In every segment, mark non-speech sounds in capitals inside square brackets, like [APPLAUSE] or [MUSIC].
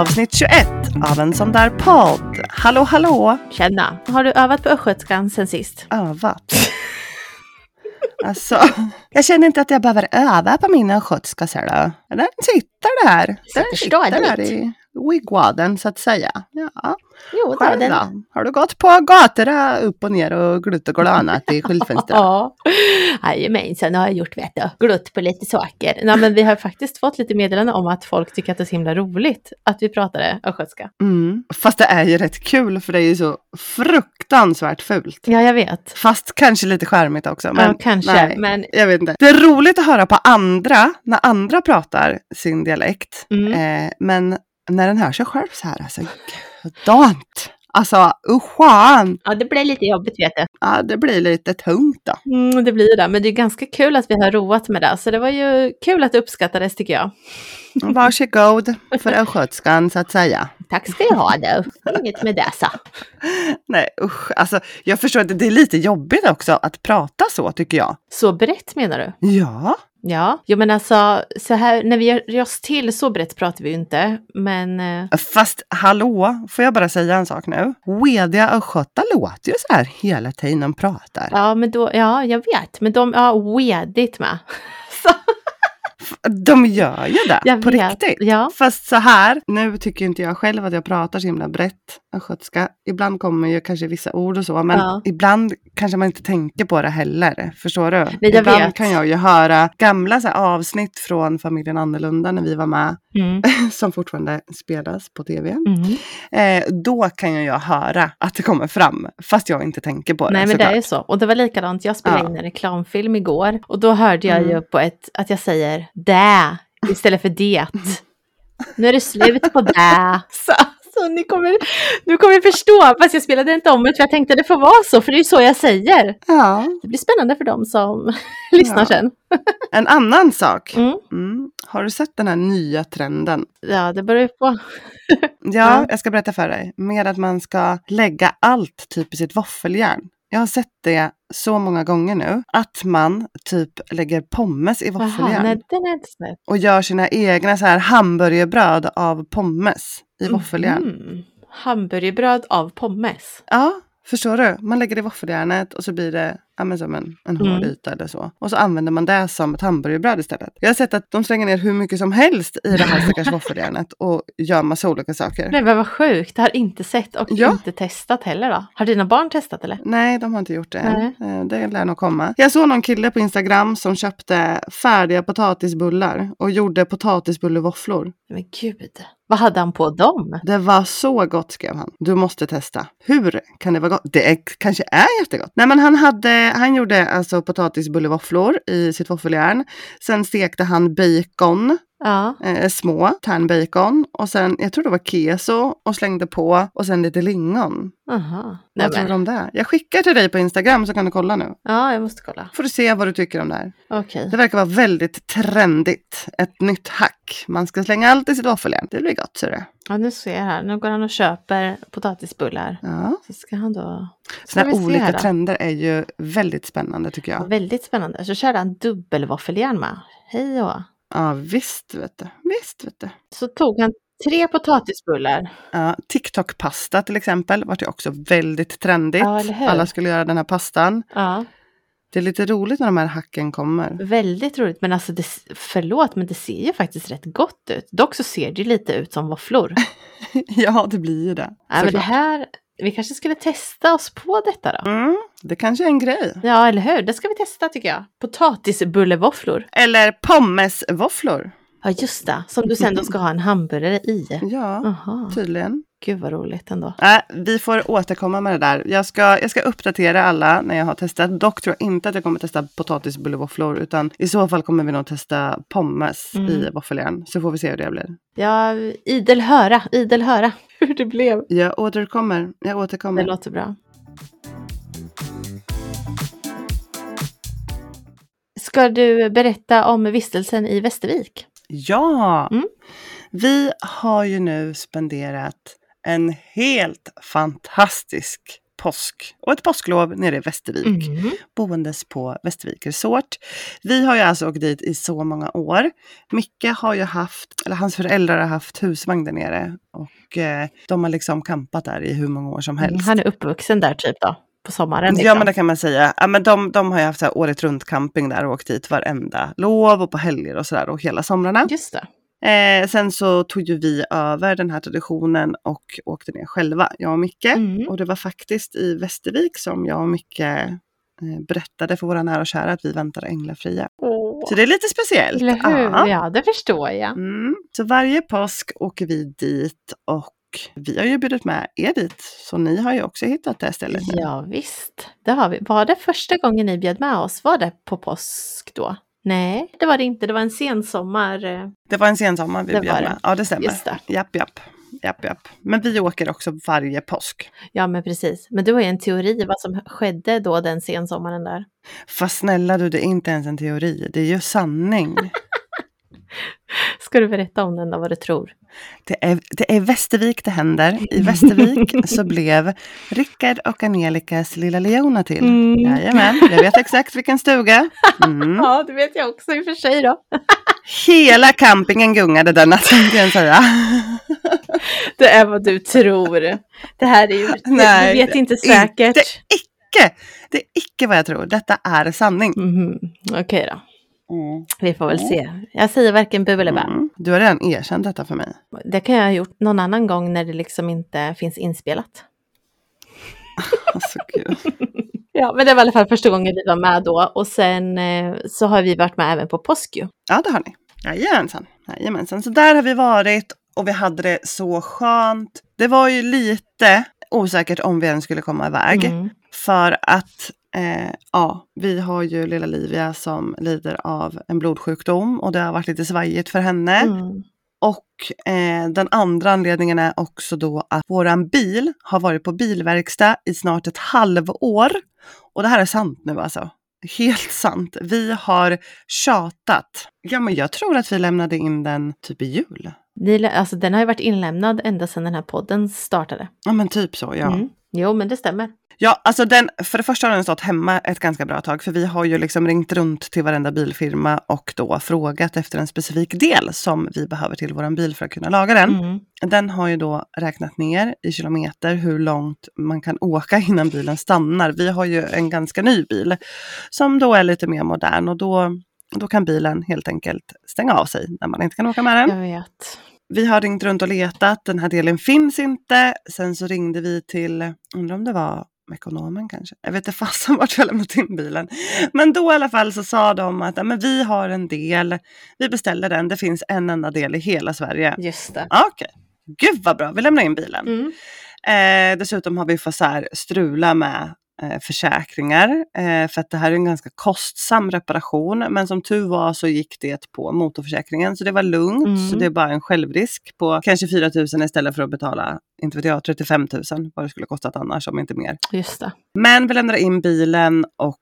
avsnitt 21 av en sån där podd. Hallå hallå! Tjena! Har du övat på östgötskan sen sist? Övat. Alltså, jag känner inte att jag behöver öva på min östgötska ser du. Den sitter där. Den Sitter sitter där i wigwaden så att säga. Ja, Jo, själv den... då? Har du gått på gatorna upp och ner och glutt och glanat i [LAUGHS] skyltfönstret? Ja, jajamensan har jag gjort vet du. Glutt på lite saker. Nej, men vi har faktiskt fått lite meddelanden om att folk tycker att det är så himla roligt att vi pratade östgötska. Mm. Fast det är ju rätt kul för det är ju så fruktansvärt fult. Ja, jag vet. Fast kanske lite charmigt också. Men ja, kanske. nej. Men Jag vet inte. Det är roligt att höra på andra, när andra pratar sin dialekt. mm, Eh, men när den hör sig själv så här, alltså gudant. Alltså uschan. ja, det blir lite jobbigt vet du. Ja, det blir lite tungt då. Mm, det blir det. Men det är ganska kul att vi har roat med det. Så det var ju kul att det uppskattades tycker jag. [LAUGHS] Varsågod för östgötskan så att säga. Tack ska du ha du. Inget med det så. [LAUGHS] Nej usch, alltså jag förstår att det är lite jobbigt också att prata så tycker jag. Så brett menar du? Ja, Ja, jo men alltså så här när vi gör oss till så brett pratar vi ju inte. Men eh, fast hallå, får jag bara säga en sak nu? Wediga östgötar låter ju så här hela tiden de pratar. ja, men då, ja, jag vet. Men de, ja, wedigt med. De gör ju det jag på vet. riktigt. Ja, Fast så här, nu tycker inte jag själv att jag pratar så himla brett östgötska. Ibland kommer ju kanske vissa ord och så, men Ja. ibland kanske man inte tänker på det heller. Förstår du? jag ibland vet. kan jag ju höra gamla så här, avsnitt från familjen Annorlunda när vi var med, mm, [LAUGHS] som fortfarande spelas på tv. mm. Eh, då kan ju jag höra att det kommer fram, fast jag inte tänker på det. Nej men det såklart. är ju så. Och det var likadant, jag spelade Ja. in en reklamfilm igår. Och då hörde jag ju Mm. på ett, att jag säger det istället för det. Nu är det slut på det. [LAUGHS] Så, så ni kommer, nu kommer ni förstå. Fast jag spelade inte om det för jag tänkte det får vara så, för det är ju så jag säger. Ja, Det blir spännande för dem som [LAUGHS] lyssnar Ja. sen. en annan sak. Mm. Mm. Har du sett den här nya trenden? Ja, det beror ju på. Ja, Ja. jag ska berätta för dig. Med att man ska lägga allt typ i sitt våffeljärn. Jag har sett det så många gånger nu. Att man typ lägger pommes i våffeljärn. Och gör sina egna så här hamburgerbröd av pommes i våffeljärn. Mm. Hamburgerbröd av pommes. Ja, förstår du? Man lägger det i våffeljärnet och så blir det ja, men som en, en hård Mm. yta eller så. Och så använder man det som ett hamburgerbröd istället. Jag har sett att de slänger ner hur mycket som helst i det här stackars [LAUGHS] våffeljärnet och gör massa olika saker. Nej men vad sjukt, jag har inte sett och Ja. inte testat heller då. Har dina barn testat eller? Nej, de har inte gjort det än. Nej. Eh, Det lär nog komma. Jag såg någon kille på Instagram som köpte färdiga potatisbullar och gjorde potatisbullevåfflor. Men gud, vad hade han på dem? Det var så gott skrev han. Du måste testa. Hur kan det vara gott? Det är, kanske är jättegott. Nej men han, hade, han gjorde alltså potatisbullevåfflor i sitt våffeljärn. Sen stekte han bacon Ja, eh, små tärnbacon och sen, jag tror det var keso och slängde på och sen lite lingon. aha. Nej, Vad tror du om det? Jag skickar till dig på Instagram så kan du kolla nu. Ja, jag måste kolla. Får du se vad du tycker om det här. Okej. Det verkar vara väldigt trendigt. Ett nytt hack. Man ska slänga allt i sitt våffeljärn. Det blir gott ser du. Ja, nu ser jag här. Nu går han och köper potatisbullar. Ja. Så ska han då... Sådana olika här trender är ju väldigt spännande tycker jag. Väldigt spännande. Så körde han dubbelvåffeljärn med. Hej och Ja visst vet du. Visst vet du. Så tog han tre potatisbullar. Ja, TikTok-pasta till exempel vart ju också väldigt trendigt. Ja? Alla skulle göra den här pastan. Ja, Det är lite roligt när de här hacken kommer. väldigt roligt. Men alltså, det, förlåt, men det ser ju faktiskt rätt gott ut. Dock så ser det ju lite ut som våfflor. [LAUGHS] ja, det blir ju det. Nej, men det här, vi kanske skulle testa oss på detta då. Mm, det kanske är en grej. Ja, eller hur? Det ska vi testa tycker jag. Potatisbullevåfflor. Eller pommesvåfflor. Ja, just det. Som du sen då ska ha en hamburgare i. Ja, Jaha, tydligen. Gud vad roligt ändå. Nej, vi får återkomma med det där. Jag ska, jag ska uppdatera alla när jag har testat. Dock tror jag inte att jag kommer testa potatisbullevåfflor. Utan i så fall kommer vi nog testa pommes Mm. i våffeljärn. Så får vi se hur det blir. Ja, idel höra, idel höra [LAUGHS] hur det blev. Jag återkommer. Jag Det återkommer. låter bra. Ska du berätta om vistelsen i Västervik? Ja! Mm. Vi har ju nu spenderat en helt fantastisk påsk och ett påsklov nere i Västervik. Mm. Boendes på Västervik Resort. Vi har ju alltså åkt dit i så många år. Micke har ju haft, eller hans föräldrar har haft husvagn där nere. Och eh, de har liksom kampat där i hur många år som helst. Mm, Han är uppvuxen där typ då, på sommaren. Liksom. Ja men det kan man säga. Ja, men de, de har ju haft så året runt camping där och åkt dit varenda lov och på helger och sådär och hela somrarna. Just det. Eh, sen så tog ju vi över den här traditionen och åkte ner själva, jag och Micke. Mm. Och det var faktiskt i Västervik som jag och Micke eh, berättade för våra nära och kära att vi väntar änglafria. Åh, Så det är lite speciellt. eller hur? Ja. Ja, det förstår jag. Mm. Så varje påsk åker vi dit och vi har ju bjudit med er dit. Så ni har ju också hittat det stället. Ja, visst, det har vi. Var det första gången ni bjöd med oss? Var det på påsk då? Nej, det var det inte. Det var en sensommar. eh, Det var en sensommar vi Det bjöd med. Ja det stämmer. Just det. Japp, japp. Japp, japp. Men vi åker också varje påsk. Ja, men precis. Men du har ju en teori vad som skedde då den sensommaren där. Fast snälla du, det är inte ens en teori. Det är ju sanning. [LAUGHS] [LAUGHS] Ska du berätta om den då, vad du tror? Det är, det är Västervik det händer. I Västervik [LAUGHS] så blev Rickard och Angelikas lilla Leona till. Mm. Jajamän, jag vet exakt vilken stuga. Mm. [LAUGHS] Ja, det vet jag också i och för sig då. Hela campingen gungade den natten kan jag säga. Det är vad du tror. Det här är ju, Nej, du vet inte inte säkert. Icke! Det är icke vad jag tror. Detta är sanning. Mhm, Okej då, Mm. vi får väl se. Jag säger varken bu eller bä. Mm. Du har redan erkänt detta för mig. Det kan jag ha gjort någon annan gång när det liksom inte finns inspelat. [LAUGHS] Alltså gud. [LAUGHS] Ja, men det var i alla fall första gången vi var med då. Och sen eh, så har vi varit med även på påsk ju. Ja, det har ni. Jajamensan. Jajamensan. Så där har vi varit och vi hade det så skönt. Det var ju lite osäkert om vi ens skulle komma iväg. Mm. För att eh, ja, vi har ju lilla Livia som lider av en blodsjukdom och det har varit lite svajigt för henne. Mm. Och eh, den andra anledningen är också då att våran bil har varit på bilverkstad i snart ett halvår. Och det här är sant nu alltså. Helt sant. Vi har tjatat. Ja, men jag tror att vi lämnade in den typ i jul. Ni, alltså, den har ju varit inlämnad ända sedan den här podden startade. Ja, men typ så, ja. Mm. Jo, men det stämmer. Ja, alltså den, för det första har den stått hemma ett ganska bra tag, för vi har ju liksom ringt runt till varenda bilfirma och då frågat efter en specifik del som vi behöver till våran bil för att kunna laga den. Mm. Den har ju då räknat ner i kilometer hur långt man kan åka innan bilen stannar. Vi har ju en ganska ny bil som då är lite mer modern och då, då kan bilen helt enkelt stänga av sig när man inte kan åka med den. Jag vet. Vi har ringt runt och letat, den här delen finns inte. Sen så ringde vi till, undrar om det var ekonomen kanske. Jag vet inte fasen [LAUGHS] vart vi har lämnat in bilen. Men då i alla fall så sa de att ja, men vi har en del, vi beställer den, det finns en enda del i hela Sverige. Just det. Okej, gud vad bra, vi lämnar in bilen. Mm. Eh, dessutom har vi fått så här strula med försäkringar eh, för att det här är en ganska kostsam reparation. Men som tur var så gick det på motorförsäkringen så det var lugnt. Mm. Så det är bara en självrisk på kanske 4 000 istället för att betala, inte vet jag, 35 000 vad det skulle kostat annars om inte mer. Just det. Men vi lämnar in bilen och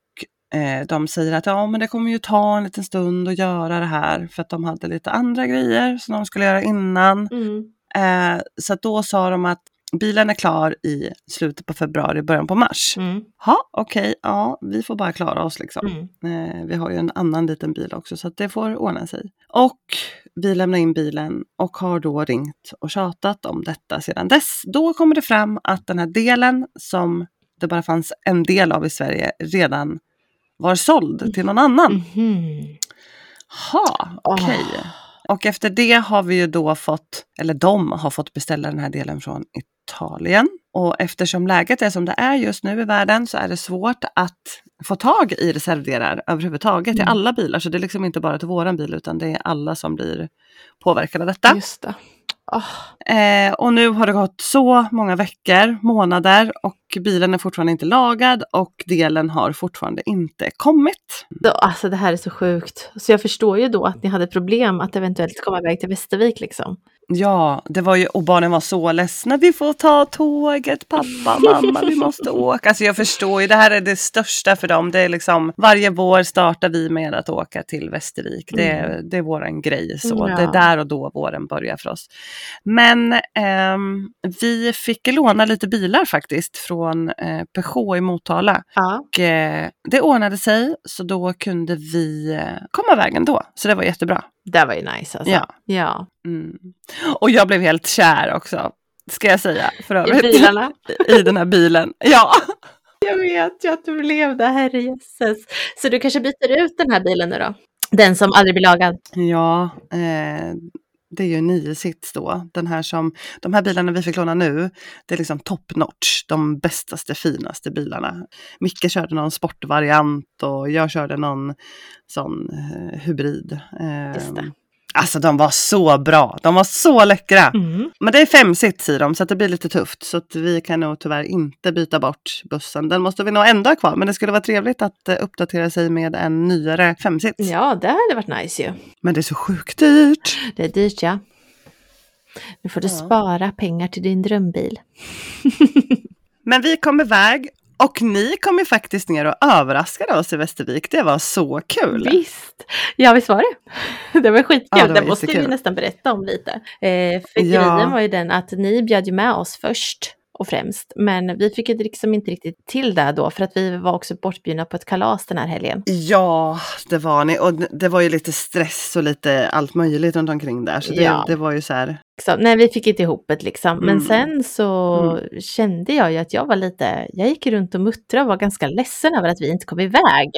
eh, de säger att ja, men det kommer ju ta en liten stund att göra det här för att de hade lite andra grejer som de skulle göra innan. Mm. Eh, så då sa de att bilen är klar i slutet på februari, början på mars. Mm. Okej, ja, vi får bara klara oss liksom. Mm. Eh, vi har ju en annan liten bil också så det får ordna sig. Och vi lämnar in bilen och har då ringt och tjatat om detta sedan dess. Då kommer det fram att den här delen som det bara fanns en del av i Sverige redan var såld till någon annan. Ha, okej. Och efter det har vi ju då fått, eller de har fått beställa den här delen från Italien. Och eftersom läget är som det är just nu i världen så är det svårt att få tag i reservdelar överhuvudtaget till Mm. alla bilar. Så det är liksom inte bara till våran bil utan det är alla som blir påverkade av detta. Just det. Oh. Eh, och nu har det gått så många veckor, månader och bilen är fortfarande inte lagad och delen har fortfarande inte kommit. Mm. alltså det här är så sjukt. Så jag förstår ju då att ni hade problem att eventuellt komma iväg till Västervik liksom. Ja, det var ju, och barnen var så ledsna. Vi får ta tåget, pappa, mamma, vi måste [LAUGHS] åka. Alltså jag förstår ju, det här är det största för dem. Det är liksom, varje vår startar vi med att åka till Västervik. Det, Mm. det är våran grej så. Ja. Det är där och då våren börjar för oss. Men ehm, vi fick låna lite bilar faktiskt från eh, Peugeot i Motala. Ja. Och, eh, det ordnade sig, så då kunde vi eh, komma vägen då. Så det var jättebra. Det var ju nice alltså. Ja. ja. Mm. Och jag blev helt kär också, ska jag säga. För I övrigt. bilarna. [LAUGHS] I den här bilen. Ja. Jag vet ju att du blev det, herrejösses. Så du kanske byter ut den här bilen nu då? Den som aldrig blir lagad. Ja, eh, det är ju nio sits då. Den här som, de här bilarna vi fick låna nu, det är liksom top notch. De bästaste, finaste bilarna. Micke körde någon sportvariant och jag körde någon sån eh, hybrid. Just det. Alltså de var så bra, de var så läckra. Mm. Men det är fem sits i dem så det blir lite tufft. Så vi kan nog tyvärr inte byta bort bussen. Den måste vi nog ändå ha kvar. Men det skulle vara trevligt att eh, uppdatera sig med en nyare femsits. Ja, det hade varit nice ju. Men det är så sjukt dyrt. Det är dyrt ja. Nu får du Ja. spara pengar till din drömbil. [LAUGHS] Men vi kom iväg och ni kom ju faktiskt ner och överraskade oss i Västervik. Det var så kul. Visst! Ja, visst var det. [LAUGHS] Det var skitkul. Ja, det det var måste vi nästan berätta om lite. Eh, för Ja. grejen var ju den att ni bjöd ju med oss först och främst. Men vi fick liksom inte riktigt till det då för att vi var också bortbjudna på ett kalas den här helgen. Ja, det var ni. Och det var ju lite stress och lite allt möjligt runt omkring där. Så det, Ja. det var ju så här. Så, nej, vi fick inte ihop det liksom. Men Mm. sen så kände jag ju att jag var lite, jag gick runt och muttrade och var ganska ledsen över att vi inte kom iväg.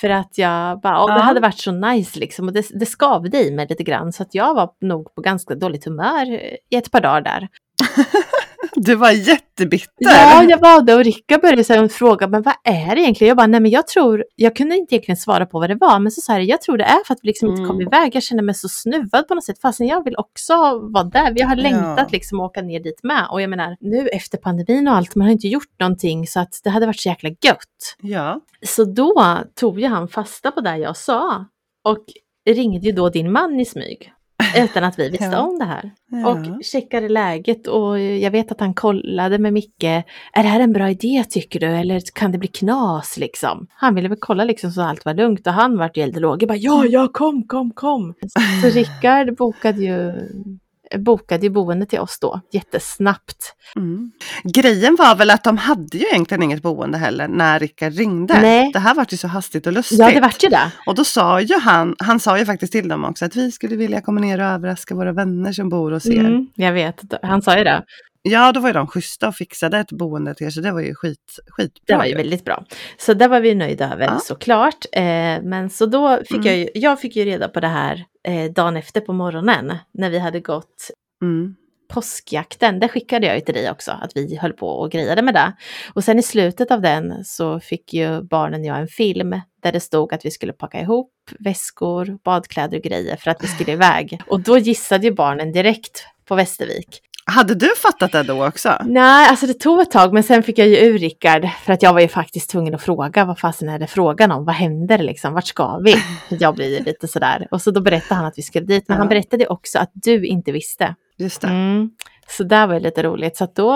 För att jag bara, åh, det hade varit så nice liksom. Och det, det skavde i mig lite grann. Så att jag var nog på ganska dåligt humör i ett par dagar där. [LAUGHS] Du var jättebitter. Ja, jag var det och Ricka började här fråga, men vad är det egentligen? Jag bara, nej men jag tror, jag kunde inte egentligen svara på vad det var, men så sa jag, jag tror det är för att vi liksom inte kom Mm. iväg. Jag känner mig så snuvad på något sätt, fastän jag vill också vara där. Vi har längtat Ja. liksom att åka ner dit med. Och jag menar, nu efter pandemin och allt, man har inte gjort någonting, så att det hade varit så jäkla gött. Ja. Så då tog ju han fasta på det jag sa och ringde ju då din man i smyg. [LAUGHS] Utan att vi visste Ja. om det här. ja. Och checkade läget och jag vet att han kollade med Micke. Är det här en bra idé tycker du? Eller kan det bli knas liksom? Han ville väl kolla liksom så allt var lugnt och han vart ju eldlåg. Jag bara ja, ja, kom, kom, kom. [LAUGHS] Så Rickard bokade ju bokade ju boende till oss då jättesnabbt. Mm. Grejen var väl att de hade ju egentligen inget boende heller när Rickard ringde. Nej. Det här var ju så hastigt och lustigt. Ja, det vart ju det. Och då sa ju han, han sa ju faktiskt till dem också att vi skulle vilja komma ner och överraska våra vänner som bor hos er. Mm, jag vet, han sa ju det. Ja, då var ju de schyssta och fixade ett boende till er så det var ju skit, skitbra. Det var ju väldigt bra. Så det var vi nöjda över Ja. såklart. Eh, men så då fick Mm. jag ju, jag fick ju reda på det här eh, dagen efter på morgonen när vi hade gått Mm. påskjakten, det skickade jag ju till dig också, att vi höll på och grejade med det. Och sen i slutet av den så fick ju barnen och jag en film där det stod att vi skulle packa ihop väskor, badkläder och grejer för att vi skulle iväg. Och då gissade ju barnen direkt på Västervik. Hade du fattat det då också? Nej, alltså det tog ett tag, men sen fick jag ju ur Rickard, för att jag var ju faktiskt tvungen att fråga, vad fasen är det frågan om? Vad händer liksom? Vart ska vi? [LAUGHS] Jag blir lite sådär. Och så då berättade han att vi skulle dit, men Ja. han berättade också att du inte visste. Just det. Mm. Så där var ju lite roligt, så att då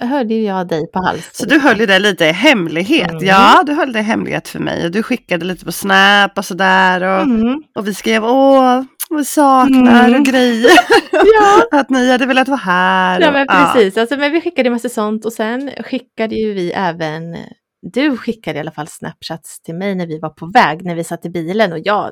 höll ju jag dig på halsen. Så du höll ju det lite i hemlighet. Mm. Ja, du höll det i hemlighet för mig. Och du skickade lite på Snap och sådär. Och, Mm. och vi skrev åh, vi saknar Mm. och grejer. [LAUGHS] Ja. [LAUGHS] att ni hade velat vara här. ja, och- men precis. Alltså, men vi skickade massa sånt och sen skickade ju vi även, du skickade i alla fall snapchats till mig när vi var på väg, när vi satt i bilen och jag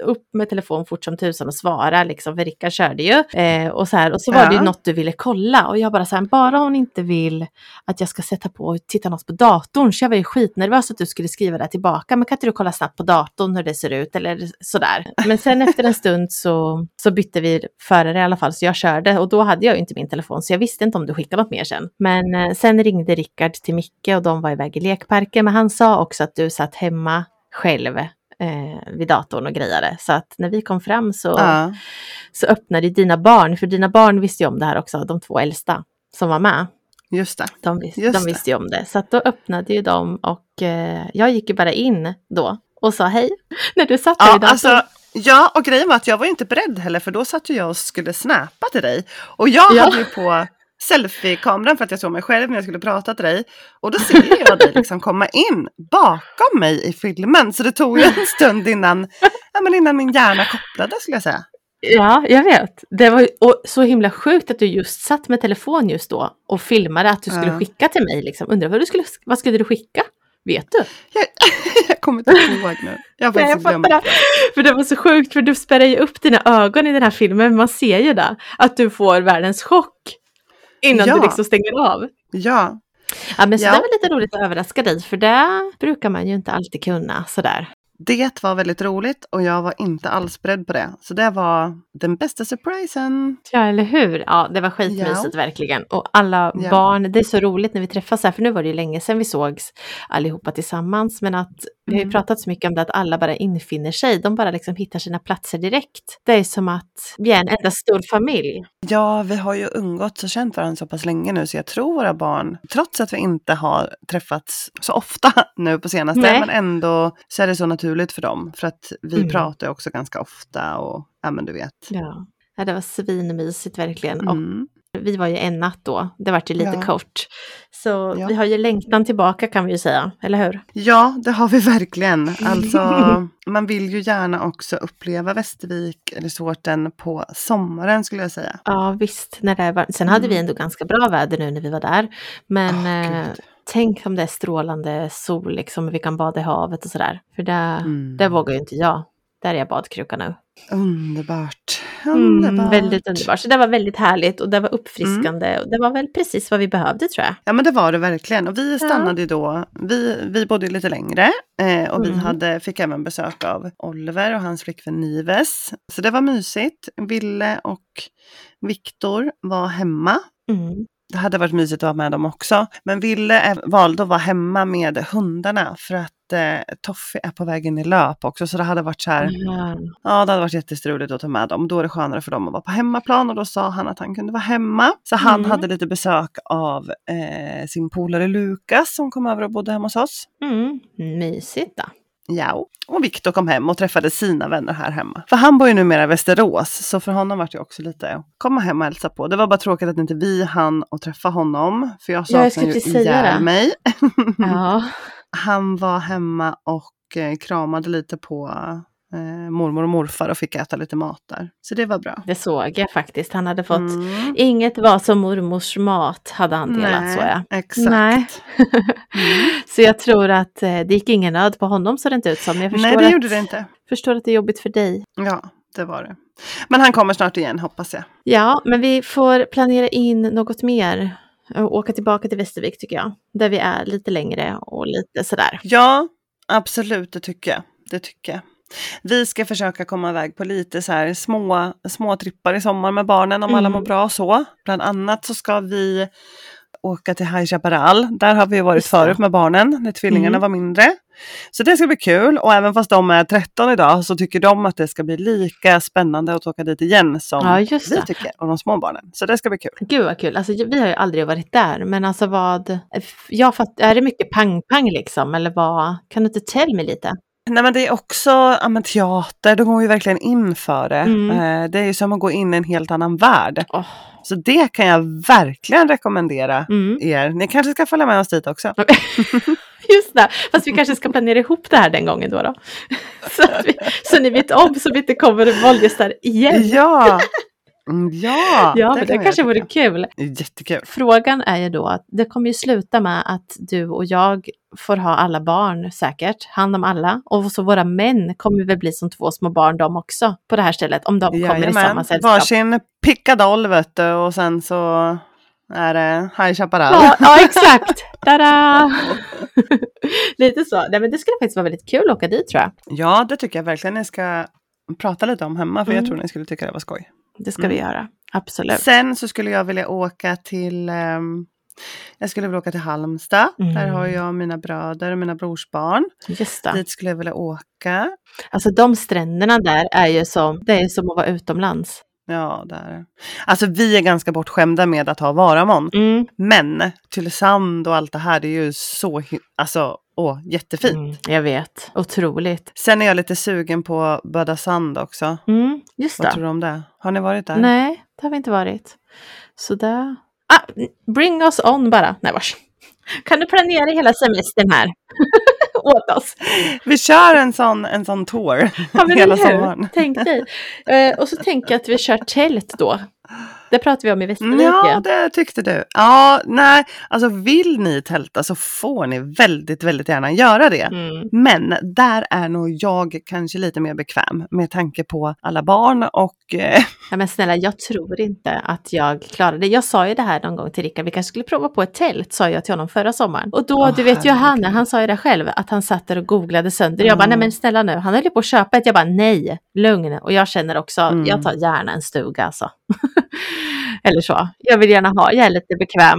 upp med telefon fort som tusan och svara liksom, för Rickard körde ju. Eh, och, så här, och så var det ju Ja. något du ville kolla och jag bara så här, bara hon inte vill att jag ska sätta på och titta något på datorn. Så jag var ju skitnervös att du skulle skriva det tillbaka, men kan inte du kolla snabbt på datorn hur det ser ut eller sådär. Men sen [LAUGHS] efter en stund så, så bytte vi förare i alla fall, så jag körde och då hade jag ju inte min telefon, så jag visste inte om du skickade något mer sen. Men eh, sen ringde Rickard till Micke och de var iväg i lekparken, men han sa också att du satt hemma själv eh, vid datorn och grejade. Så att när vi kom fram så, Ja, så öppnade dina barn, för dina barn visste ju om det här också, de två äldsta som var med. just det. De, vis- Just de visste ju om det. Så att då öppnade ju de och eh, jag gick ju bara in då och sa hej [LAUGHS] när du satt där i Ja, datorn. alltså, Ja, och grejen var att jag var inte beredd heller för då satt jag och skulle snappa till dig. Och jag Ja. hade ju på selfie-kameran för att jag såg mig själv när jag skulle prata till dig. Och då ser jag dig liksom komma in bakom mig i filmen. Så det tog ju en stund innan, ja, men innan min hjärna kopplade skulle jag säga. Ja, jag vet. Det var så himla sjukt att du just satt med telefon just då och filmade att du skulle Ja. skicka till mig. Liksom. Undrar vad, du skulle, vad skulle du skicka? Vet du? Jag, [LAUGHS] jag kommer inte ihåg nu. Jag har faktiskt glömt. För det var så sjukt för du spärrar ju upp dina ögon i den här filmen. Man ser ju det. Att du får världens chock. Innan Ja. du liksom stänger av. Ja, Ja men så Ja. det var lite roligt att överraska dig. För det brukar man ju inte alltid kunna sådär. det var väldigt roligt och jag var inte alls beredd på det. Så det var den bästa surprisen. Ja, eller hur? Ja, det var skitmysigt verkligen. Och alla Ja. barn, det är så roligt när vi träffas här, för nu var det ju länge sedan vi sågs allihopa tillsammans, men att vi har ju Mm. pratat så mycket om det att alla bara infinner sig, de bara liksom hittar sina platser direkt. Det är som att vi är en enda stor familj. Ja, vi har ju umgåtts och känt varandra så pass länge nu så jag tror våra barn, trots att vi inte har träffats så ofta [LAUGHS] nu på senaste, Nej. men ändå så är det så naturligt för dem. För att vi Mm. pratar också ganska ofta och ja men du vet. Ja. Ja, det var svinmysigt verkligen. Och Mm. Vi var ju en natt då, det vart ju lite Ja. kort. Så Ja. vi har ju längtan tillbaka kan vi ju säga, eller hur? Ja, det har vi [LAUGHS] verkligen. Alltså, [LAUGHS] man vill ju gärna också uppleva Västervik-resorten på sommaren skulle jag säga. Ja visst, när det var... sen hade vi Mm. ändå ganska bra väder nu när vi var där. Men eh, Gud. tänk om det är strålande sol, liksom, vi kan bada i havet och sådär. För det, Mm. det vågar ju inte jag. Där är jag badkruka nu. Underbart. Underbart. Mm, väldigt underbart. Så det var väldigt härligt och det var uppfriskande. Och det var väl precis vad vi behövde tror jag. Ja men det var det verkligen. Och vi stannade ju då, vi, vi bodde lite längre eh, och vi Mm. hade, fick även besök av Oliver och hans flickvän Nives. Så det var mysigt. Ville och Viktor var hemma. Mm. Det hade varit mysigt att vara med dem också. Men Ville valde att vara hemma med hundarna för att eh, Toffe är på väg in i löp också. Så det hade varit så här, Ja. Ja, det hade varit jättestruligt att ta med dem. Då är det skönare för dem att vara på hemmaplan och då sa han att han kunde vara hemma. Så han Mm. hade lite besök av eh, sin polare Lukas som kom över och bodde hemma hos oss. Mm. Mysigt då. Ja, och Viktor kom hem och träffade sina vänner här hemma. För han bor ju numera i Västerås, så för honom var det också lite att komma hem och hälsa på. Det var bara tråkigt att inte vi hann att träffa honom, för jag Ja, jag saknar skulle ju ihjäl mig. Ja. [LAUGHS] Han var hemma och eh, kramade lite på eh, mormor och morfar och fick äta lite mat där. Så det var bra. Det såg jag faktiskt. Han hade fått Mm. Inget var som mormors mat hade han delat så ja. exakt. Nej. [LAUGHS] Så jag tror att eh, det gick ingen nöd på honom så det inte ut som. Jag förstår, Nej, det att, gjorde det inte. förstår att det är jobbigt för dig. Ja, det var det. Men han kommer snart igen, hoppas jag. Ja, men vi får planera in något mer. Och åka tillbaka till Västervik tycker jag. Där vi är lite längre och lite sådär. Ja, absolut, det tycker jag. Det tycker jag. Vi ska försöka komma iväg på lite så här små, små trippar i sommar med barnen om alla Mm. mår bra och så. Bland annat så ska vi åka till High Chaparral. Där har vi varit förut med barnen när tvillingarna Mm. var mindre. Så det ska bli kul och även fast de är 13 idag så tycker de att det ska bli lika spännande att åka dit igen som Ja, vi det. tycker och de små barnen. Så det ska bli kul. Gud vad kul. Alltså, vi har ju aldrig varit där. Men alltså vad... Jag fatt, är det mycket pang-pang liksom? Eller vad? Kan du inte tell mig lite? Nej men det är också ja, men teater, de går ju verkligen in för det. Mm. Eh, det är ju som att gå in i en helt annan värld. Åh. Så det kan jag verkligen rekommendera Mm. er. Ni kanske ska följa med oss dit också. [LAUGHS] Just det, fast vi kanske ska planera ihop det här den gången då. då. [LAUGHS] Så, vi, så ni vet om så vi inte kommer valgästar igen. Ja! [LAUGHS] Mm, ja, Ja, men det kan vi kanske vore jag. kul. Jättekul. Frågan är ju då att det kommer ju sluta med att du och jag får ha alla barn säkert, hand om alla. Och så våra män kommer väl bli som två små barn de också på det här stället om de kommer i Jajamän. samma sällskap. Varsin pickadoll vet du och sen så är det High Chaparral. Ja, ja [LAUGHS] exakt! Tada! [LAUGHS] Lite så. Nej, men det skulle faktiskt vara väldigt kul att åka dit tror jag. Ja, det tycker jag verkligen ni ska prata lite om hemma för jag Mm. tror ni skulle tycka det var skoj. Det ska vi Mm. göra. Absolut. Sen så skulle jag vilja åka till ehm, jag skulle vilja åka till Halmstad. Mm. Där har jag mina bröder och mina brorsbarn. Just det. Dit skulle jag vilja åka. Alltså de stränderna där är ju som, det är som att vara utomlands. Ja, där. Alltså vi är ganska bortskämda med att ha Varamon. Mm. Men Tylösand och allt det här, det är ju så alltså, Åh, jättefint. Mm, jag vet, otroligt. Sen är jag lite sugen på Böda Sand också. Mm, just Vad det. tror du om det? Har ni varit där? Nej, det har vi inte varit. Så där. Ah, bring us on bara. Nej vars. [LAUGHS] Kan du planera hela semestern här? [LAUGHS] Åt oss. Vi kör en sån, en sån tour Ja, hela sommaren. Tänk dig. [LAUGHS] Eh, och så tänker jag att vi kör tält då. Det pratar vi om i Västervik. Ja, det tyckte du. Ja, nej, alltså vill ni tälta så får ni väldigt, väldigt gärna göra det. Mm. Men där är nog jag kanske lite mer bekväm med tanke på alla barn och eh, [LAUGHS] Ja, men snälla, jag tror inte att jag klarar det. Jag sa ju det här någon gång till Rickard, vi kanske skulle prova på ett tält, sa jag till honom förra sommaren. Och då, Åh, du vet ju han, sa ju det själv, att han satt där och googlade sönder. Jag bara, Mm. nej men snälla nu, han höll ju på att köpa ett. Jag bara, nej, lugn. Och jag känner också, Mm. jag tar gärna en stuga alltså. [LAUGHS] Eller så. Jag vill gärna ha, jag är lite bekväm.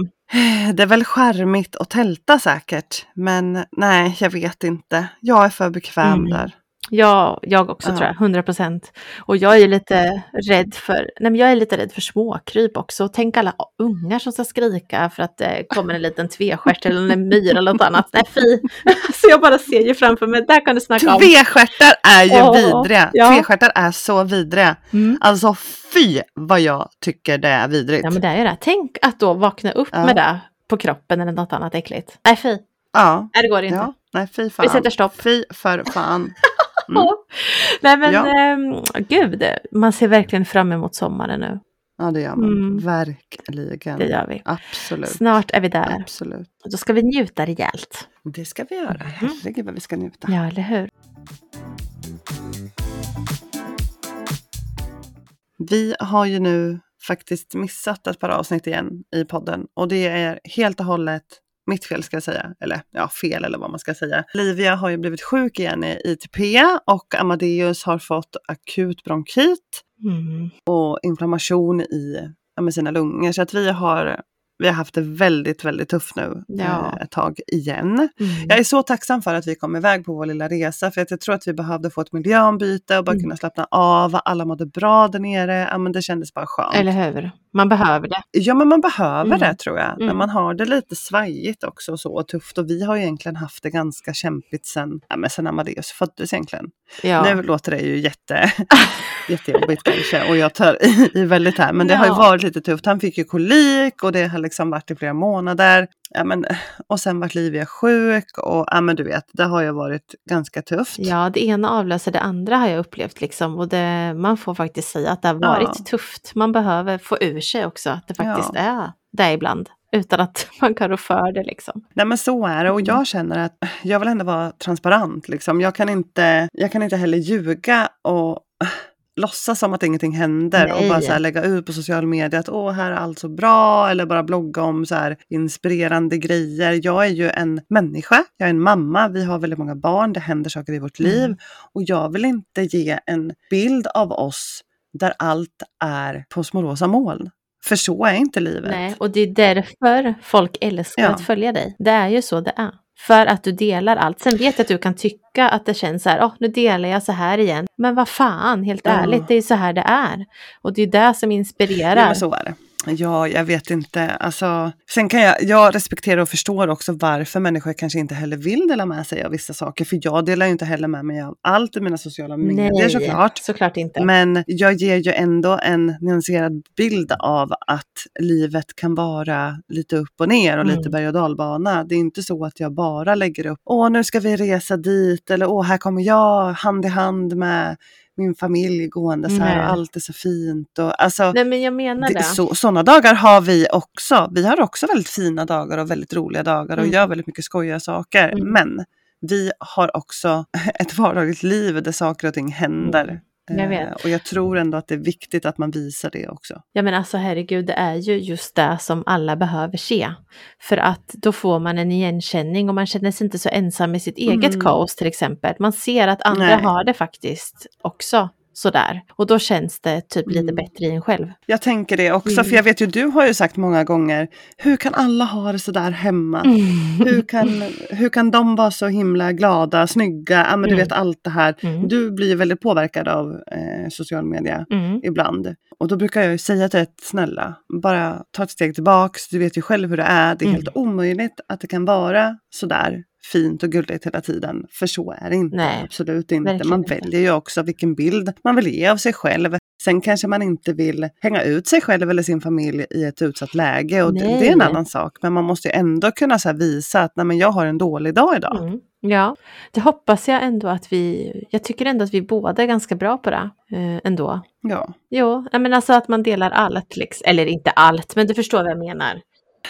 det är väl charmigt att tälta säkert. Men nej, jag vet inte. Jag är för bekväm Mm. där. Ja, jag också Ja. tror jag, 100 procent. Och jag är lite rädd för, nej men jag är lite rädd för småkryp också. Tänk alla ungar som ska skrika för att det kommer en liten tvestjärt eller en myra eller något annat. Nej fy! [LAUGHS] Så jag bara ser ju framför mig, där kan du snacka om. Tvestjärtar är ju Åh, vidriga. ja. Tvestjärtar är så vidriga. Mm. Alltså fy vad jag tycker det är vidrigt. Ja men det är ju det. Tänk att då vakna upp Ja. med det på kroppen eller något annat äckligt. Nej fy! Ja, Nej det går inte. ja. nej fy fan. Vi sätter stopp. Fy för fan. Mm. [LAUGHS] Nej men Ja. ehm, gud, man ser verkligen fram emot sommaren nu. Ja det gör man. Mm. Verkligen. Det gör vi. Absolut. Snart är vi där. Absolut. Då ska vi njuta rejält. Det ska vi göra. Herregud vad vi ska njuta. Ja, eller hur? Vi har ju nu faktiskt missat ett par avsnitt igen i podden och det är helt och hållet mitt fel ska jag säga, eller ja, fel eller vad man ska säga. Livia har ju blivit sjuk igen i ITP och Amadeus har fått akut bronkit Mm. och inflammation i ja, sina lungor. Så att vi har, vi har haft det väldigt, väldigt tufft nu Ja. eh, ett tag igen. Mm. Jag är så tacksam för att vi kom iväg på vår lilla resa för att jag tror att vi behövde få ett miljöombyte och bara Mm. kunna slappna av. Alla mådde bra där nere. Ja, men det kändes bara skönt. Eller hur? Man behöver det. Ja men man behöver Mm. det tror jag. När Mm. man har det lite svajigt också och så och tufft. Och vi har ju egentligen haft det ganska kämpigt sen, ja, men sen Amadeus föddes egentligen. Ja. Nu låter det ju jätte, [LAUGHS] jättejobbigt kanske och jag tar i, i väldigt här. Men det har ju Ja. varit lite tufft. Han fick ju kolik och det har liksom varit i flera månader. Ja, men, och sen vart Livia sjuk och ja, men du vet, det har ju varit ganska tufft. ja, det ena avlöser det andra har jag upplevt liksom. Och det, man får faktiskt säga att det har varit Ja. tufft. Man behöver få ur sig också att det faktiskt är det ibland. Utan att [LAUGHS] man kan rå för det liksom. Nej men så är det och jag känner att jag vill ändå vara transparent. Liksom. Jag, kan inte, jag kan inte heller ljuga och låtsas som att ingenting händer och Nej. bara så lägga ut på social media att åh här är allt så bra eller bara blogga om så här inspirerande grejer. Jag är ju en människa, jag är en mamma, vi har väldigt många barn, det händer saker i vårt Mm. liv och jag vill inte ge en bild av oss där allt är på små rosa moln. För så är inte livet. Nej, och det är därför folk älskar Ja. att följa dig. Det är ju så det är. För att du delar allt. Sen vet jag att du kan tycka att det känns så här, åh nu delar jag så här igen. Men vad fan, helt Ja. ärligt, det är så här det är. Och det är det som inspirerar. Ja, så är det. Ja, jag vet inte. Alltså, sen kan jag, jag respekterar och förstår också varför människor kanske inte heller vill dela med sig av vissa saker. För jag delar ju inte heller med mig av allt i mina sociala medier såklart. såklart inte. Men jag ger ju ändå en nyanserad bild av att livet kan vara lite upp och ner och Mm. lite berg och dalbana. Det är inte så att jag bara lägger upp, åh nu ska vi resa dit eller åh här kommer jag hand i hand med min familj gående så här Nej. och allt är så fint. Och, alltså, Nej men jag menar det. det, så, sådana dagar har vi också. Vi har också väldigt fina dagar och väldigt roliga dagar och Mm. gör väldigt mycket skojiga saker. Mm. Men vi har också [LAUGHS] ett vardagligt liv där saker och ting händer. Jag vet. Eh, Och jag tror ändå att det är viktigt att man visar det också. Ja men alltså herregud, det är ju just det som alla behöver se. För att då får man en igenkänning och man känner sig inte så ensam i sitt eget Mm. kaos till exempel. Man ser att andra Nej. har det faktiskt också sådär. Och då känns det typ lite Mm. bättre i en själv. Jag tänker det också, Mm. för jag vet ju du har ju sagt många gånger, hur kan alla ha det så där hemma? Hur, kan, [LAUGHS] hur kan de vara så himla glada, snygga, ja men du Mm. vet allt det här. Mm. Du blir väldigt påverkad av eh, social media. Mm. ibland. Och då brukar jag säga till ett snälla, bara ta ett steg tillbaks, du vet ju själv hur det är, det är Mm. helt omöjligt att det kan vara sådär fint och gulligt hela tiden. För så är det inte. Nej, Absolut inte. verkligen Man väljer ju också vilken bild man vill ge av sig själv. Sen kanske man inte vill hänga ut sig själv eller sin familj i ett utsatt läge och det, det är en Nej. annan sak. Men man måste ju ändå kunna så visa att Nej, men jag har en dålig dag idag. Mm. Ja, det hoppas jag ändå att vi, jag tycker ändå att vi båda är ganska bra på det eh, ändå. Ja. Jo, menar alltså att man delar allt, liksom. eller inte allt, men du förstår vad jag menar.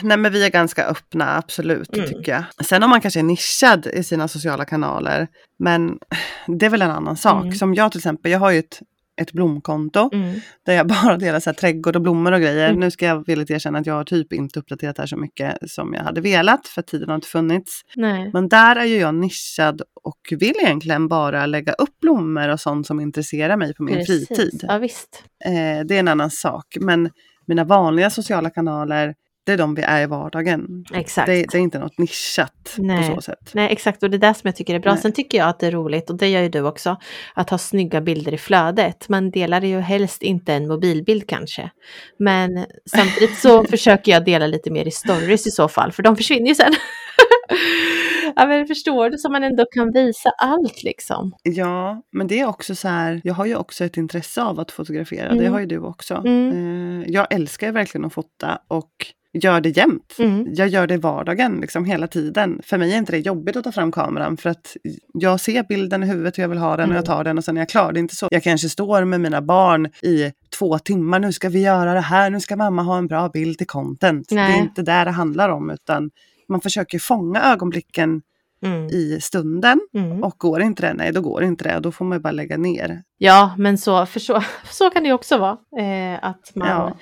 Nej men vi är ganska öppna, absolut, Mm. tycker jag. Sen om man kanske är nischad i sina sociala kanaler, men det är väl en annan sak. Mm. Som jag till exempel, jag har ju ett, ett blomkonto Mm. där jag [LAUGHS] bara delar så här, trädgård och blommor och grejer. Mm. Nu ska jag villigt erkänna att jag har typ inte uppdaterat det här så mycket som jag hade velat, för tiden har inte funnits. Nej. Men där är ju jag nischad och vill egentligen bara lägga upp blommor och sånt som intresserar mig på min Precis. fritid. Ja, visst. Eh, det är en annan sak. Men mina vanliga sociala kanaler, det är de vi är i vardagen. Exakt. Det, det är inte något nischat Nej. på så sätt. Nej, exakt. Och det är det som jag tycker är bra. Nej. Sen tycker jag att det är roligt, och det gör ju du också, att ha snygga bilder i flödet. Man delar ju helst inte en mobilbild kanske. Men samtidigt så [LAUGHS] försöker jag dela lite mer i stories i så fall, för de försvinner ju sen. [LAUGHS] ja, men förstår du? Så man ändå kan visa allt liksom. Ja, men det är också så här, jag har ju också ett intresse av att fotografera, det Mm. har ju du också. Mm. Eh, jag älskar verkligen att fota och gör det jämt. Mm. Jag gör det i vardagen, liksom hela tiden. För mig är inte det jobbigt att ta fram kameran för att jag ser bilden i huvudet hur jag vill ha den och jag Mm. tar den och sen är jag klar. Det är inte så. Jag kanske står med mina barn i två timmar, nu ska vi göra det här, nu ska mamma ha en bra bild till content. Det Nej. är inte där det handlar om utan man försöker fånga ögonblicken Mm. i stunden Mm. och går inte det, nej då går inte det. Då får man bara lägga ner. Ja, men så, för så, [LAUGHS] så kan det ju också vara. Eh, att man, Ja,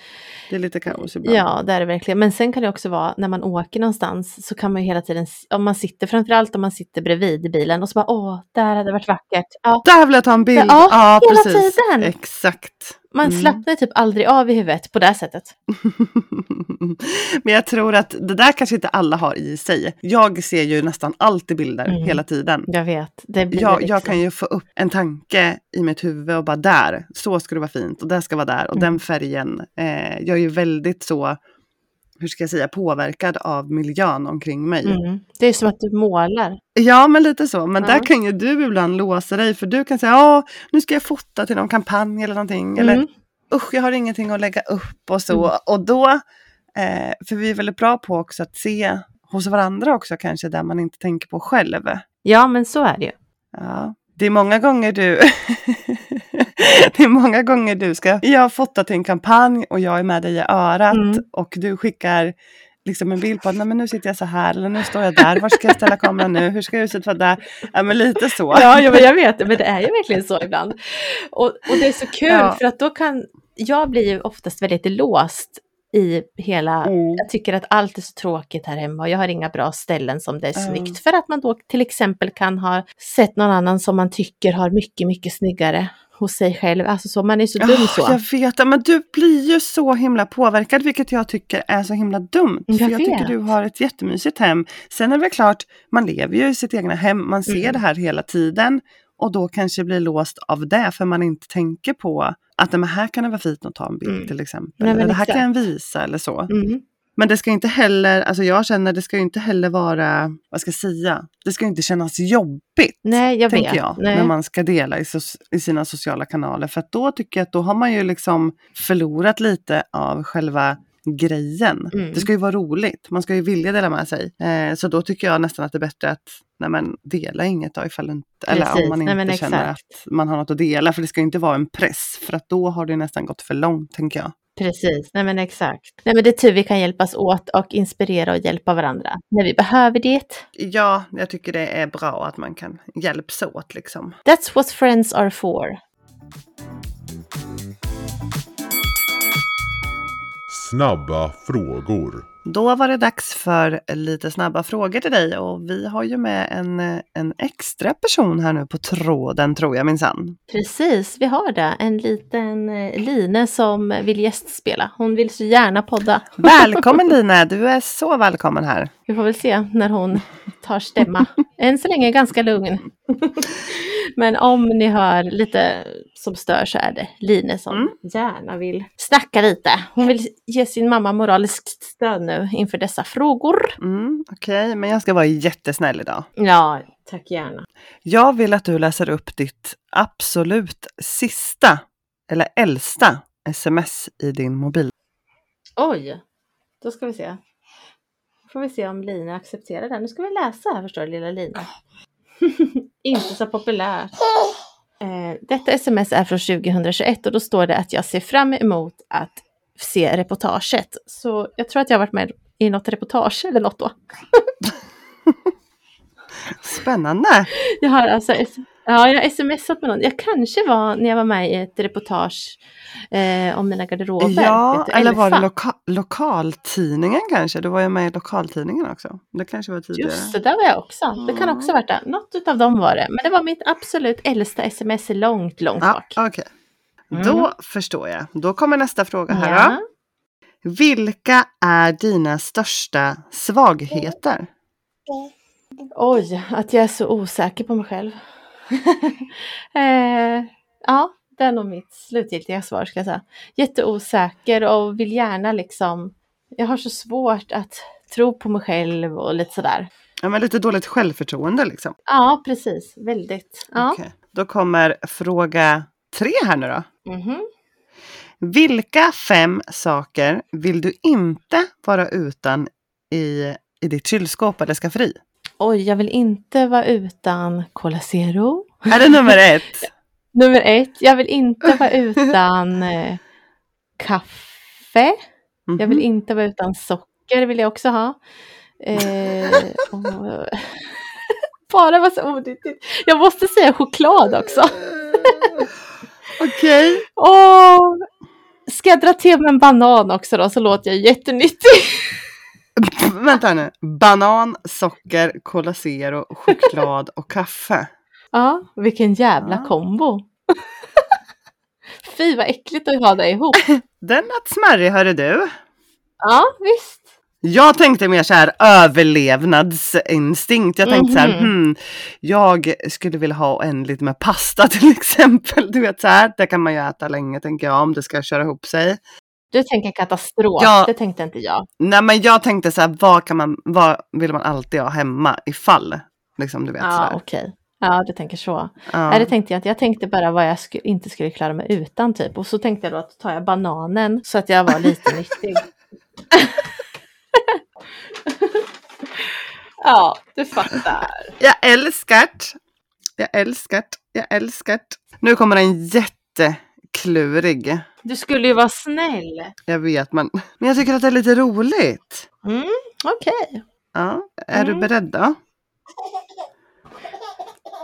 det är lite kaos ibland. Ja, det är det verkligen. Men sen kan det också vara när man åker någonstans så kan man ju hela tiden, om man sitter, framförallt om man sitter bredvid i bilen och så bara åh, där hade det varit vackert. Ja, Där vill jag ta en bild! Ja, hela precis. tiden. Exakt. man Mm. slappnar typ aldrig av i huvudet på det sättet. [LAUGHS] Men jag tror att det där kanske inte alla har i sig. Jag ser ju nästan alltid bilder Mm. hela tiden. Jag vet, det blir Jag, jag kan ju få upp en tanke i mitt huvud och bara där, så ska det vara fint och det ska vara där och Mm. den färgen. Eh, jag är ju väldigt så, hur ska jag säga, påverkad av miljön omkring mig. Mm. Det är som att du målar. Ja, men lite så. Men Ja. där kan ju du ibland låsa dig för du kan säga, ja, nu ska jag fota till någon kampanj eller någonting. Eller Mm. usch, jag har ingenting att lägga upp och så. Mm. Och då, eh, för vi är väldigt bra på också att se hos varandra också kanske där man inte tänker på själv. Ja, men så är det ju. Ja. Det är många gånger du [LAUGHS] [LAUGHS] Det är många gånger du ska Jag har fotat till en kampanj och jag är med dig i örat Mm. och du skickar liksom en bild på att men nu sitter jag så här eller nu står jag där, var ska jag ställa kameran nu, hur ska huset vara där? Ja men lite så. Ja, ja men jag vet men det är ju verkligen så ibland. Och, och det är så kul, Ja. för att då kan, jag blir ju oftast väldigt låst i hela, Mm. jag tycker att allt är så tråkigt här hemma och jag har inga bra ställen som det är Ja. snyggt. För att man då till exempel kan ha sett någon annan som man tycker har mycket, mycket snyggare hos sig själv. Alltså så, man är så dum Ah, så. Jag vet, men du blir ju så himla påverkad vilket jag tycker är så himla dumt. Jag för jag tycker du har ett jättemysigt hem. Sen är det väl klart, man lever ju i sitt egna hem, man ser Mm. det här hela tiden. Och då kanske blir låst av det för man inte tänker på att men här kan det vara fint att ta en bild Mm. till exempel. Nej, men eller det här exakt. kan jag visa eller så. Mm. Men det ska inte heller, alltså jag känner det ska inte heller vara, vad ska jag säga, det ska inte kännas jobbigt. Nej, jag tänker vet. jag, Nej. när man ska dela i, so- i sina sociala kanaler. För att då tycker jag att då har man ju liksom förlorat lite av själva grejen. Mm. Det ska ju vara roligt, man ska ju vilja dela med sig. Eh, så då tycker jag nästan att det är bättre att nej men, dela inget då ifall inte, eller om man Nej, inte men känner att man har något att dela. För det ska ju inte vara en press, för att då har det nästan gått för långt tänker jag. Precis, nej men exakt. Nej men det är tur vi kan hjälpas åt och inspirera och hjälpa varandra när vi behöver det. Ja, jag tycker det är bra att man kan hjälps åt liksom. That's what friends are for. Snabba frågor. Då var det dags för lite snabba frågor till dig och vi har ju med en, en extra person här nu på tråden tror jag minsann. Precis, vi har det. En liten eh, Line som vill gästspela. Hon vill så gärna podda. [LAUGHS] Välkommen Line, du är så välkommen här. Vi får väl se när hon tar stämma. Än så länge ganska lugn. [LAUGHS] Men om ni hör lite som stör så är det Line som Mm. gärna vill snacka lite. Hon vill ge sin mamma moraliskt stöd nu inför dessa frågor. Mm, Okej, men jag ska vara jättesnäll idag. Ja, tack gärna. Jag vill att du läser upp ditt absolut sista eller äldsta sms i din mobil. Oj, då ska vi se. Får vi se om Lina accepterar det. Nu ska vi läsa här förstår du, lilla Lina. [LAUGHS] Inte så populärt. Eh, detta sms är från 2021 och då står det att jag ser fram emot att se reportaget. Så jag tror att jag har varit med i något reportage eller något då. [LAUGHS] Spännande! Jag har alltså ja, jag har smsat med någon. Jag kanske var när jag var med i ett reportage eh, om mina garderober. Ja, du, eller var det loka lokaltidningen kanske? Du var ju med i lokaltidningen också. Det kanske var tidigare. Just det, där var jag också. Det kan också ha varit det. Något av dem var det. Men det var mitt absolut äldsta sms långt, långt Ja, bak. okej. Mm. Då förstår jag. Då kommer nästa fråga här Ja. då. Vilka är dina största svagheter? Oj, att jag är så osäker på mig själv. [LAUGHS] eh, ja, det är nog mitt slutgiltiga svar ska jag säga. Jätteosäker och vill gärna liksom, jag har så svårt att tro på mig själv och lite sådär. Ja, men lite dåligt självförtroende liksom. Ja, precis, väldigt. Ja. Okej. Då kommer fråga tre här nu då. Mhm. Vilka fem saker vill du inte vara utan i, i ditt kylskåp eller skafferi? Oj, jag vill inte vara utan Cola Zero. Är det nummer ett? [LAUGHS] Nummer ett, jag vill inte vara utan eh, kaffe. Jag vill Mhm. inte vara utan socker, vill jag också ha. Eh, och, [LAUGHS] bara vad så onyttigt. Jag måste säga choklad också. [LAUGHS] Okej. Åh, ska jag dra till med en banan också då så låter jag jättenyttig. Vänta nu. Banan, socker, Cola Zero, choklad och kaffe. [LAUGHS] Ja, vilken jävla Ja. kombo. [LAUGHS] Fy vad äckligt att ha det ihop. [LAUGHS] Den lät smarrig hörru du. Ja, visst. Jag tänkte mer så här överlevnadsinstinkt. Jag tänkte så här, Mhm. hmm, jag skulle vilja ha oändligt med pasta till exempel. Du vet så här, det kan man ju äta länge tänker jag om det ska köra ihop sig. Du tänker katastrof, Ja. det tänkte inte jag. Nej men jag tänkte så här, vad kan man, vad vill man alltid ha hemma ifall? Liksom du vet Ja, okej. Ja, du tänker så. Ja. Nej, det tänkte jag inte. Jag tänkte bara vad jag sku- inte skulle klara mig utan typ. Och så tänkte jag då att tar jag bananen så att jag var lite [LAUGHS] nyttig. [LAUGHS] ja, du fattar. Jag älskar det. Jag älskar det. Jag älskar det. Nu kommer en jätteklurig. Du skulle ju vara snäll. Jag vet men, men jag tycker att det är lite roligt. Mm, okej. Ja, är du Mm. beredd då?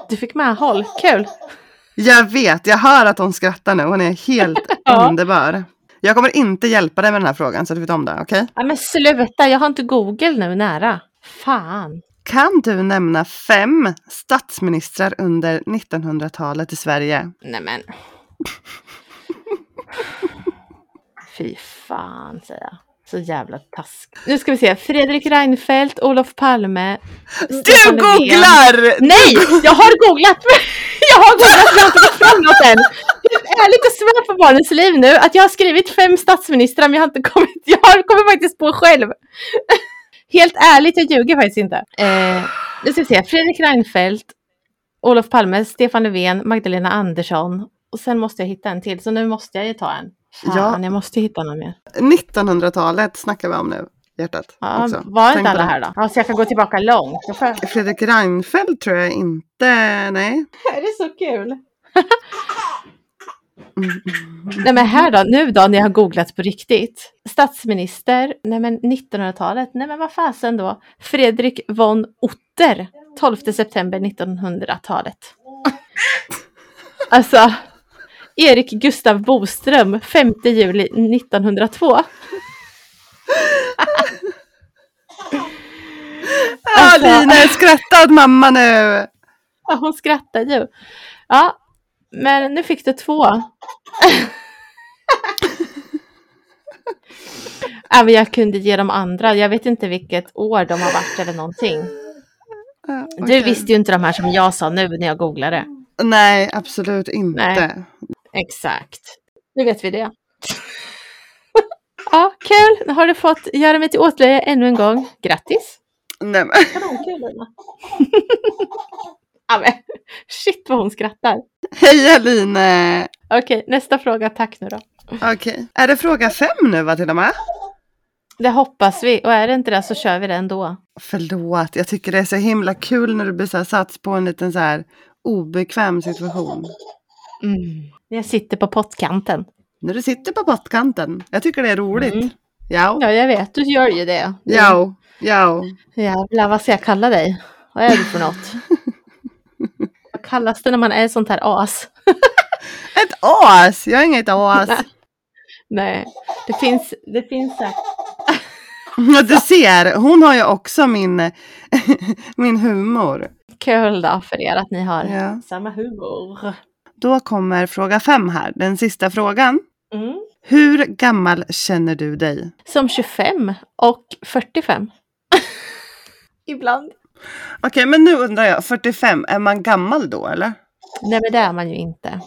Du fick med håll. Kul. Jag vet, jag hör att hon skrattar nu. Hon är helt [LAUGHS] Ja. underbar. Jag kommer inte hjälpa dig med den här frågan så du vet om det, okej? Ja, men sluta, jag har inte Google nu nära. Fan. Kan du nämna fem statsministrar under 1900-talet i Sverige? Nej men. [LAUGHS] Fy fan säger jag. Så jävla task. Nu ska vi se. Fredrik Reinfeldt, Olof Palme. Du Stefan Löfven. googlar! Nej! Jag har googlat! [LAUGHS] Jag har googlat jag har inte fått fram något än. Helt ärligt att svär på barnens liv nu att jag har skrivit fem statsministrar men jag har inte kommit. Jag har kommit faktiskt på själv. [LAUGHS] Helt ärligt, jag ljuger faktiskt inte. Eh, nu ska vi se. Fredrik Reinfeldt, Olof Palme, Stefan Löfven, Magdalena Andersson. Och sen måste jag hitta en till, så nu måste jag ju ta en. Fan, Ja. jag måste hitta någon mer. 1900-talet snackar vi om nu, hjärtat. Ja, också. var inte alla här då? Ja, så jag kan gå tillbaka långt. Jag... Fredrik Reinfeldt tror jag inte, nej. [LAUGHS] Det är så kul. Mm. Nej men här då, nu då när jag har googlat på riktigt. Statsminister, nej men 1900-talet, nej men vad fasen då? Fredrik von Otter, 12 september 1900-talet. [LAUGHS] Alltså, Erik Gustav Boström, 5 juli 1902. Ah, Alltså- Lina är skrattad mamma nu! Ja, hon skrattar ju. Ja, men nu fick du två. [LAUGHS] ja, men jag kunde ge de andra. Jag vet inte vilket år de har varit eller någonting. Ja, Du okej. visste ju inte de här som jag sa nu när jag googlade. Nej, absolut inte. Nej. Exakt. Nu vet vi det. [LAUGHS] ja, kul. Nu har du fått göra mig till åtlöje ännu en gång. Grattis. Nej, men, [LAUGHS] ja, men, shit vad hon skrattar. hej Aline! Okej, nästa fråga. Tack nu då. Okej, är det fråga fem nu va till och med? Det hoppas vi. Och är det inte det så kör vi det ändå. Förlåt, jag tycker det är så himla kul när du blir så här satt på en liten så här obekväm situation. Mm. Jag sitter på pottkanten. När du sitter på pottkanten. Jag tycker det är roligt. Mm. Ja, Ja, jag vet. Du gör ju det. ja, ja. Jävlar, vad ska jag kalla dig? Vad är du för något? [LAUGHS] vad kallas det när man är sånt här as? [LAUGHS] Ett as! Jag är inget as. Nej, det finns, det finns. [LAUGHS] Ja, Du ser, hon har ju också min, min humor. Kul då för er att ni har Ja. samma humor. Då kommer fråga fem här, den sista frågan. Mm. Hur gammal känner du dig? Som 25 och 45. [LAUGHS] Ibland. Okej, men nu undrar jag, 45, är man gammal då eller? Nej, men det är man ju inte.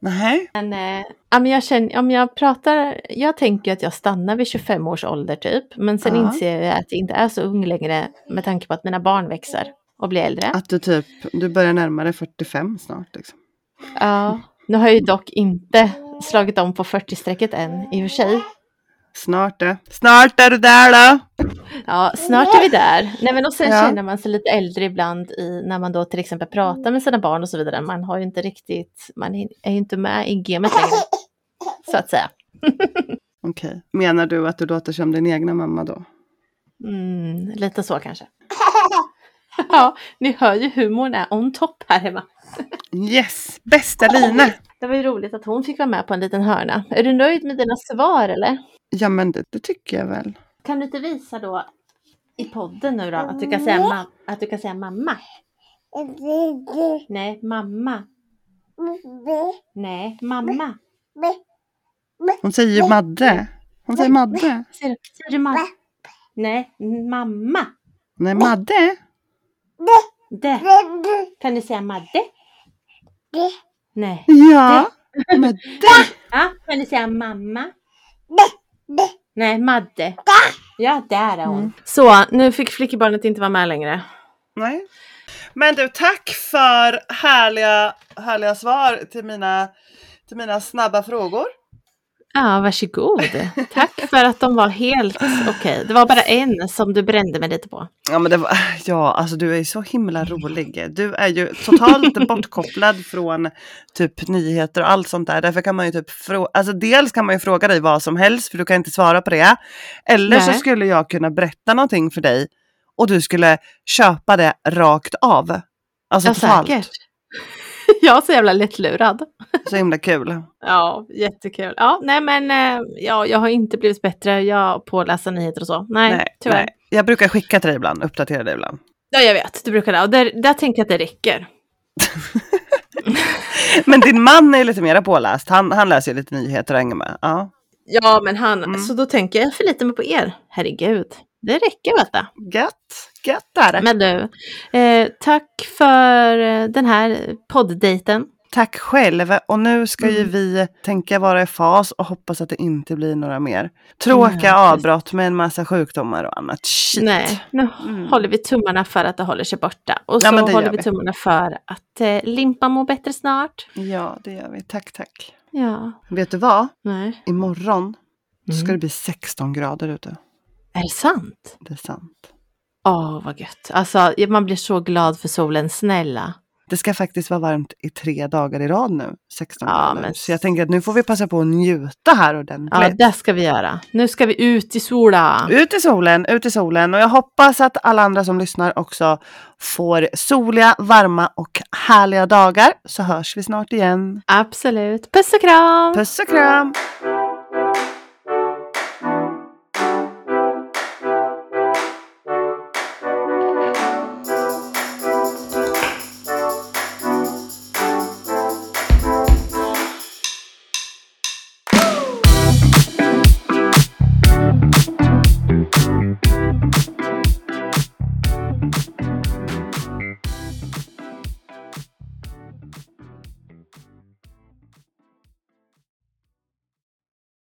Nej. Men, eh, jag känner, om jag pratar, jag tänker att jag stannar vid 25 års ålder typ. Men sen Ja. inser jag att jag inte är så ung längre med tanke på att mina barn växer och blir äldre. Att du typ, du börjar närma dig 45 snart liksom. Ja, nu har jag ju dock inte slagit om på 40-strecket än i och för sig. Snart det. Snart är du där då! Ja, snart är vi där. Nej, men och sen Ja. känner man sig lite äldre ibland i, när man då till exempel pratar med sina barn och så vidare. Man har ju inte riktigt, man är ju inte med i gamet längre. Så att säga. [LAUGHS] Okej. Menar du att du låter som din egna mamma då? Mm, lite så kanske. [LAUGHS] Ja, ni hör ju humorn är on top här hemma. Yes! Bästa Line! Det var ju roligt att hon fick vara med på en liten hörna. Är du nöjd med dina svar eller? Ja men det, det tycker jag väl. Kan du inte visa då i podden nu då att du kan säga, ma- att du kan säga mamma? Nej, mamma. Nej, mamma. Hon säger ju Madde. Hon säger Madde. Säger du, säger du mamma? Nej, mamma. Nej, Madde. Det. Kan du säga Madde? Nej. Ja. Madde. Ja, kan du säga mamma? Nej, Madde. Ja, där är hon. Så, nu fick flickebarnet inte vara med längre. Nej. Men du, tack för härliga, härliga svar till mina, till mina snabba frågor. Ja, varsågod. Tack för att de var helt okej. Det var bara en som du brände mig lite på. Ja, men det var, ja, alltså du är så himla rolig. Du är ju totalt [LAUGHS] bortkopplad från typ nyheter och allt sånt där. Därför kan man ju typ fråga, alltså dels kan man ju fråga dig vad som helst för du kan inte svara på det. Eller så Nej. skulle jag kunna berätta någonting för dig och du skulle köpa det rakt av. Alltså Ja, totalt. säkert. Jag är så jävla lättlurad. Så himla kul. Ja, jättekul. Ja, nej men eh, ja, jag har inte blivit bättre jag på att läsa nyheter och så. Nej, tyvärr. nej. Jag brukar skicka till dig ibland, uppdatera dig ibland. Ja, jag vet. Du brukar det. Och där, där tänker jag att det räcker. [LAUGHS] Men din man är lite mer påläst. Han, han läser ju lite nyheter och hänger med. Ja. Ja, men han, Mm. så då tänker jag förlita mig på er. Herregud, det räcker vet du. Gött, det. Men du, eh, tack för eh, den här podddejten. Tack själv. Och nu ska ju Mm. vi tänka vara i fas och hoppas att det inte blir några mer tråkiga precis. avbrott med en massa sjukdomar och annat shit. Nej, nu Mm. håller vi tummarna för att det håller sig borta. Och Ja, så det håller vi vi. tummarna för att eh, Limpa mår bättre snart. Ja, det gör vi. Tack, tack. Ja, Vet du vad? nej. Imorgon ska Mm. det bli 16 grader ute. Är det sant? Det är sant. Åh, vad gött. Alltså, man blir så glad för solen, snälla. Det ska faktiskt vara varmt i tre dagar i rad nu. 16 Ja, men- Så jag tänker att nu får vi passa på att njuta här Ja, ordentligt. det ska vi göra. Nu ska vi ut i solen. Ut i solen, ut i solen. Och jag hoppas att alla andra som lyssnar också får soliga, varma och härliga dagar. Så hörs vi snart igen. Absolut. Puss och kram! Puss och kram!